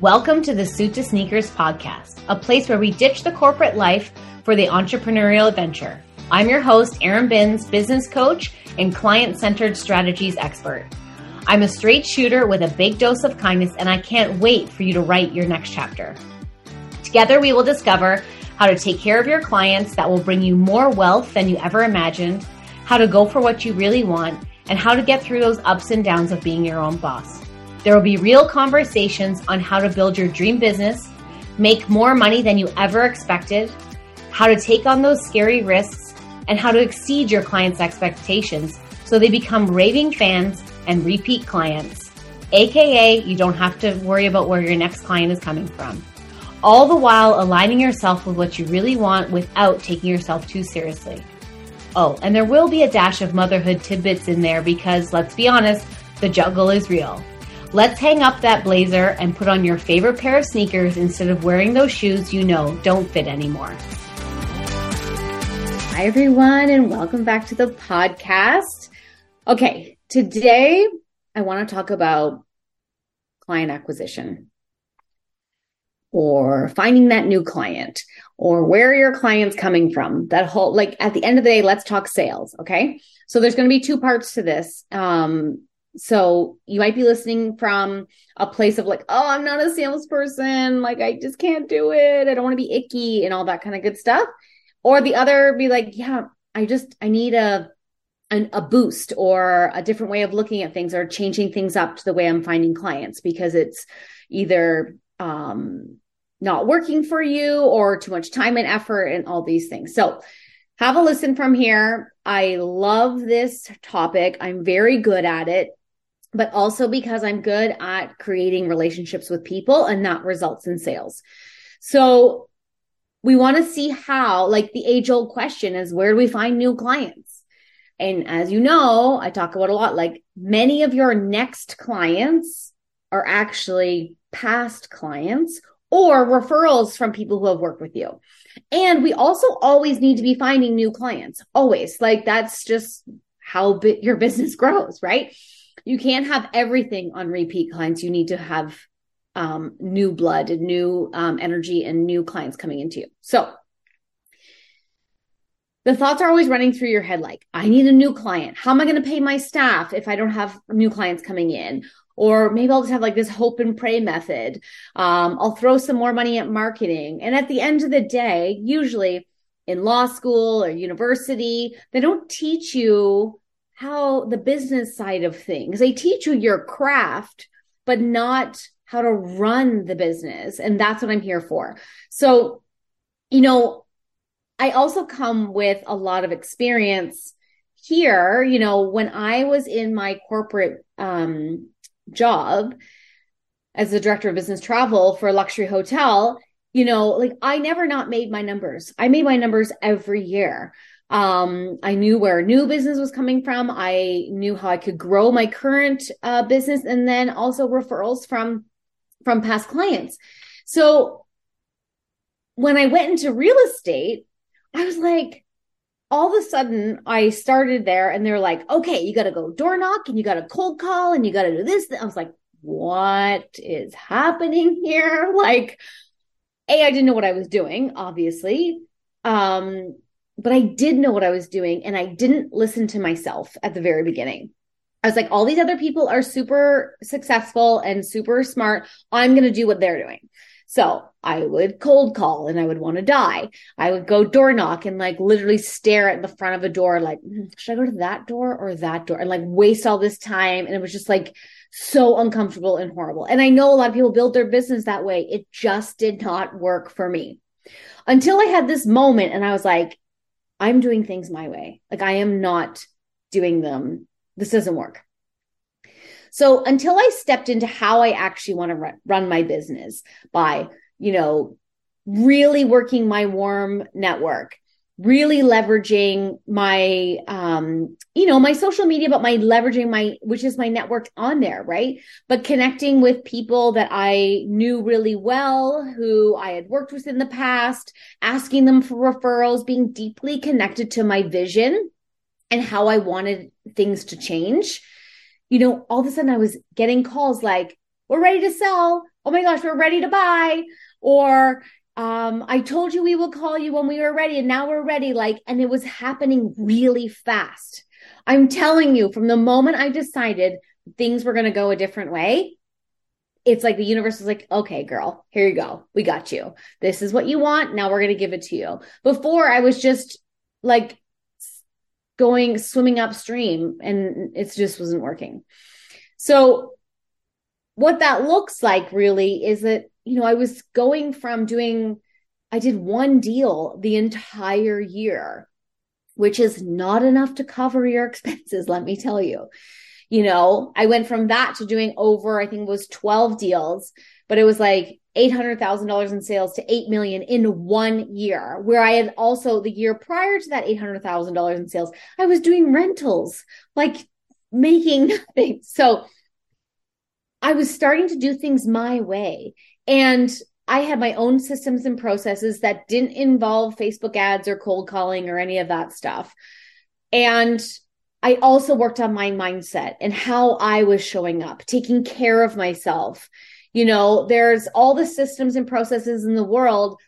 Welcome to the Suit to Sneakers podcast, a place where we ditch the corporate life for the entrepreneurial adventure. I'm your host, Erin Binns, business coach and client centered strategies expert. I'm a straight shooter with a big dose of kindness, and I can't wait for you to write your next chapter. Together, we will discover how to take care of your clients that will bring you more wealth than you ever imagined, how to go for what you really want, and how to get through those ups and downs of being your own boss. There will be real conversations on how to build your dream business, make more money than you ever expected, how to take on those scary risks, and how to exceed your clients' expectations so they become raving fans and repeat clients. AKA, you don't have to worry about where your next client is coming from. All the while aligning yourself with what you really want without taking yourself too seriously. Oh, and there will be a dash of motherhood tidbits in there because let's be honest, the juggle is real. Let's hang up that blazer and put on your favorite pair of sneakers instead of wearing those shoes you know don't fit anymore. Hi, everyone, and welcome back to the podcast. Okay, today I want to talk about client acquisition or finding that new client or where your clients coming from that whole like at the end of the day let's talk sales okay so there's going to be two parts to this um so you might be listening from a place of like oh i'm not a salesperson like i just can't do it i don't want to be icky and all that kind of good stuff or the other be like yeah i just i need a an, a boost or a different way of looking at things or changing things up to the way i'm finding clients because it's either um not working for you or too much time and effort and all these things. So have a listen from here. I love this topic. I'm very good at it, but also because I'm good at creating relationships with people and that results in sales. So we want to see how, like the age old question is where do we find new clients? And as you know, I talk about a lot, like many of your next clients are actually past clients or referrals from people who have worked with you. And we also always need to be finding new clients, always. Like that's just how your business grows, right? You can't have everything on repeat clients. You need to have um, new blood and new um, energy and new clients coming into you. So the thoughts are always running through your head like, I need a new client. How am I going to pay my staff if I don't have new clients coming in? or maybe I'll just have like this hope and pray method. Um, I'll throw some more money at marketing. And at the end of the day, usually in law school or university, they don't teach you how the business side of things. They teach you your craft, but not how to run the business. And that's what I'm here for. So, you know, I also come with a lot of experience here. You know, when I was in my corporate um, job as the director of business travel for a luxury hotel, you know, like I never not made my numbers. I made my numbers every year. Um, I knew where a new business was coming from. I knew how I could grow my current uh, business and then also referrals from from past clients. So when I went into real estate, I was like, all of a sudden I started there and they're like, okay, you got to go door knock and you got to cold call and you got to do this. I was like, what is happening here? Like, A, I didn't know what I was doing, obviously. Um, but I did know what I was doing and I didn't listen to myself at the very beginning. I was like, all these other people are super successful and super smart. I'm going to do what they're doing. So I would cold call and I would want to die. I would go door knock and like literally stare at the front of a door, like, mm, should I go to that door or that door? And like waste all this time. And it was just like so uncomfortable and horrible. And I know a lot of people build their business that way. It just did not work for me until I had this moment and I was like, I'm doing things my way. Like I am not doing them. This doesn't work. So until I stepped into how I actually want to run, my business by, you know, really working my warm network, really leveraging my um you know my social media but my leveraging my which is my network on there right but connecting with people that i knew really well who i had worked with in the past asking them for referrals being deeply connected to my vision and how i wanted things to change you know, all of a sudden I was getting calls like, we're ready to sell. Oh my gosh, we're ready to buy. Or, um, I told you we will call you when we were ready and now we're ready. Like, and it was happening really fast. I'm telling you, from the moment I decided things were going to go a different way, it's like the universe is like, okay, girl, here you go. We got you. This is what you want. Now we're going to give it to you. Before I was just like going swimming upstream and it just wasn't working. So what that looks like really is that you know, I was going from doing, I did one deal the entire year, which is not enough to cover your expenses, let me tell you. You know, I went from that to doing over, I think it was 12 deals, but it was like $800,000 in sales to 8 million in one year, where I had also the year prior to that $800,000 in sales, I was doing rentals, like making nothing. So I was starting to do things my way. And I had my own systems and processes that didn't involve Facebook ads or cold calling or any of that stuff. And I also worked on my mindset and how I was showing up, taking care of myself. You know, there's all the systems and processes in the world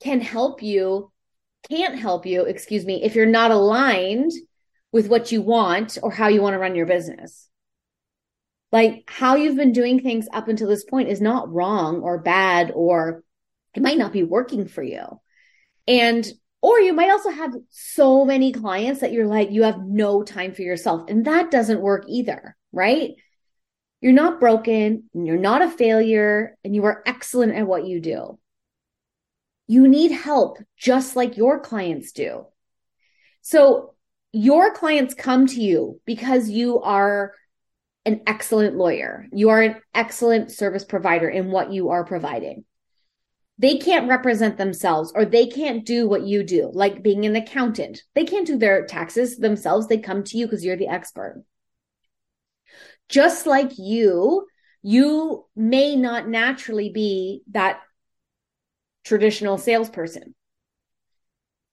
can help you, can't help you, excuse me, if you're not aligned with what you want or how you want to run your business. Like how you've been doing things up until this point is not wrong or bad, or it might not be working for you. And, or you might also have so many clients that you're like, you have no time for yourself. And that doesn't work either, right? You're not broken, and you're not a failure, and you are excellent at what you do. You need help just like your clients do. So your clients come to you because you are an excellent lawyer. You are an excellent service provider in what you are providing. They can't represent themselves or they can't do what you do, like being an accountant. They can't do their taxes themselves. They come to you because you're the expert. Just like you, you may not naturally be that traditional salesperson.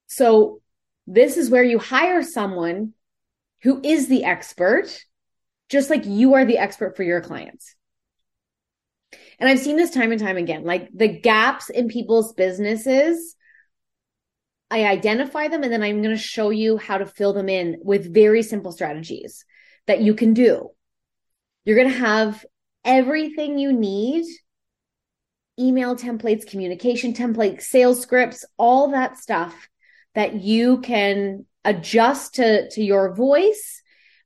So this is where you hire someone who is the expert just like you are the expert for your clients. And I've seen this time and time again, like the gaps in people's businesses. I identify them and then I'm going to show you how to fill them in with very simple strategies that you can do. You're going to have everything you need email templates, communication templates, sales scripts, all that stuff that you can adjust to, to your voice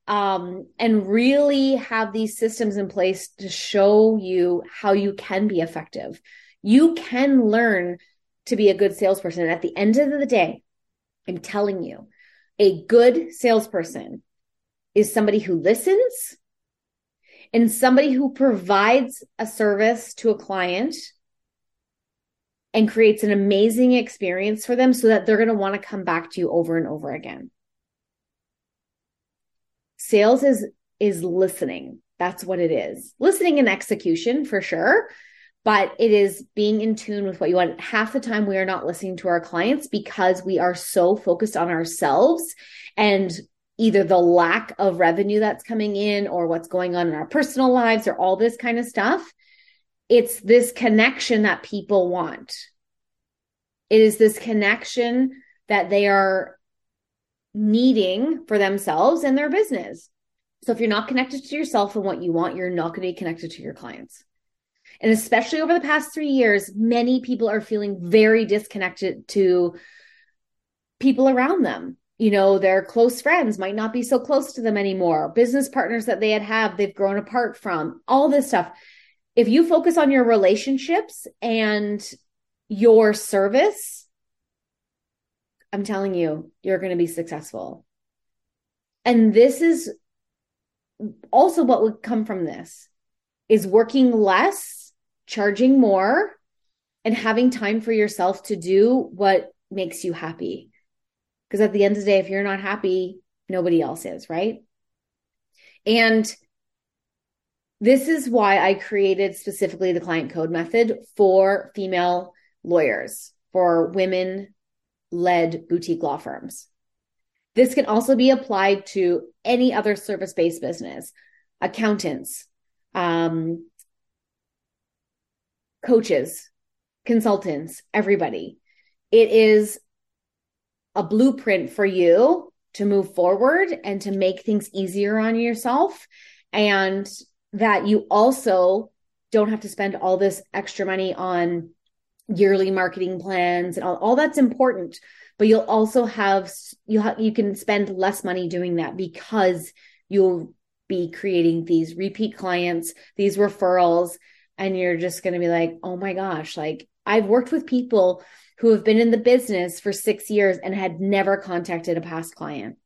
um, and really have these systems in place to show you how you can be effective. You can learn to be a good salesperson. And at the end of the day, I'm telling you, a good salesperson is somebody who listens and somebody who provides a service to a client and creates an amazing experience for them so that they're going to want to come back to you over and over again sales is is listening. That's what it is. Listening and execution for sure but it is being in tune with what you want. Half the time we are not listening to our clients because we are so focused on ourselves and either the lack of revenue that's coming in or what's going on in our personal lives or all this kind of stuff. It's this connection that people want. It is this connection that they are needing for themselves and their business. So if you're not connected to yourself and what you want, you're not going to be connected to your clients. And especially over the past three years, many people are feeling very disconnected to people around them. You know, their close friends might not be so close to them anymore. Business partners that they had have, they've grown apart from, all this stuff. If you focus on your relationships and your service, I'm telling you, you're going to be successful. And this is also what would come from this is working less, charging more, and having time for yourself to do what makes you happy. Because at the end of the day, if you're not happy, nobody else is, right? And this is why I created specifically the client code method for female lawyers, for women led boutique law firms. This can also be applied to any other service based business, accountants, um, coaches, consultants, everybody. It is a blueprint for you to move forward and to make things easier on yourself. And that you also don't have to spend all this extra money on yearly marketing plans and all, all that's important but you'll also have you ha- you can spend less money doing that because you'll be creating these repeat clients these referrals and you're just going to be like oh my gosh like i've worked with people who have been in the business for 6 years and had never contacted a past client.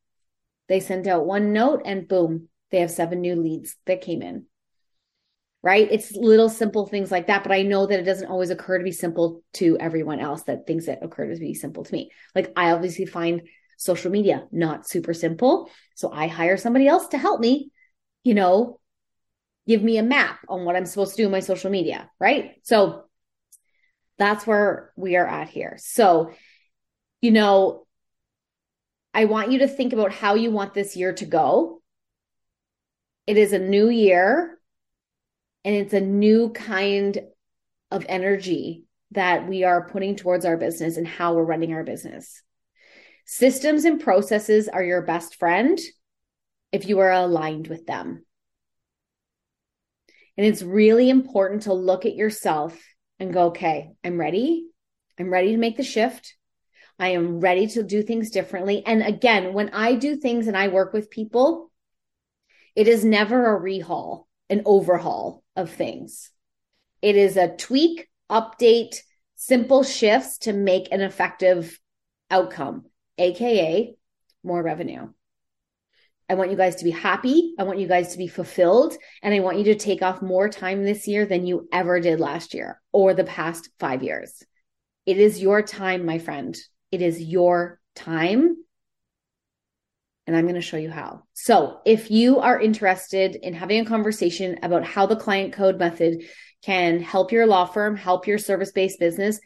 They sent out one note and boom they have seven new leads that came in right? It's little simple things like that. But I know that it doesn't always occur to be simple to everyone else that things that occur to be simple to me. Like I obviously find social media not super simple. So I hire somebody else to help me, you know, give me a map on what I'm supposed to do in my social media, right? So that's where we are at here. So, you know, I want you to think about how you want this year to go. It is a new year and it's a new kind of energy that we are putting towards our business and how we're running our business. Systems and processes are your best friend if you are aligned with them. And it's really important to look at yourself and go, okay, I'm ready. I'm ready to make the shift. I am ready to do things differently. And again, when I do things and I work with people, it is never a rehaul, an overhaul of things. It is a tweak, update, simple shifts to make an effective outcome, AKA more revenue. I want you guys to be happy. I want you guys to be fulfilled. And I want you to take off more time this year than you ever did last year or the past five years. It is your time, my friend. It is your time and I'm going to show you how. So, if you are interested in having a conversation about how the client code method can help your law firm, help your service based business,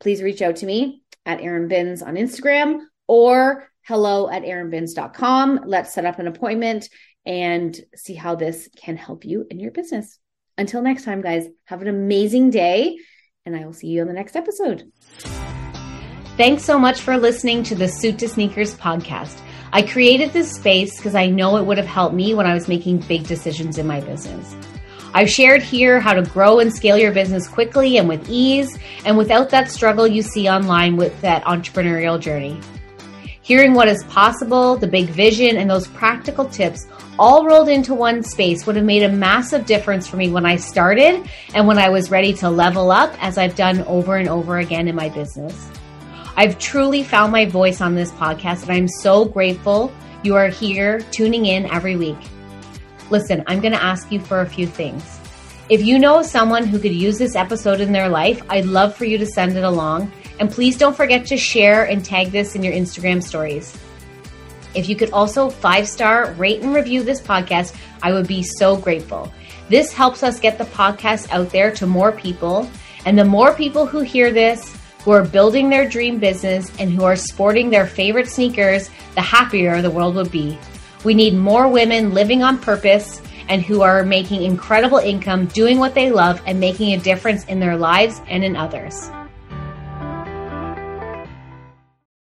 please reach out to me at Erin Binns on Instagram or hello at erinbinns.com. Let's set up an appointment and see how this can help you in your business. Until next time, guys, have an amazing day, and I will see you on the next episode. Thanks so much for listening to the Suit to Sneakers podcast. I created this space because I know it would have helped me when I was making big decisions in my business. I've shared here how to grow and scale your business quickly and with ease and without that struggle you see online with that entrepreneurial journey. Hearing what is possible, the big vision, and those practical tips all rolled into one space would have made a massive difference for me when I started and when I was ready to level up as I've done over and over again in my business. I've truly found my voice on this podcast, and I'm so grateful you are here tuning in every week. Listen, I'm going to ask you for a few things. If you know someone who could use this episode in their life, I'd love for you to send it along. And please don't forget to share and tag this in your Instagram stories. If you could also five star rate and review this podcast, I would be so grateful. This helps us get the podcast out there to more people. And the more people who hear this, who are building their dream business and who are sporting their favorite sneakers, the happier the world would be. We need more women living on purpose and who are making incredible income, doing what they love, and making a difference in their lives and in others.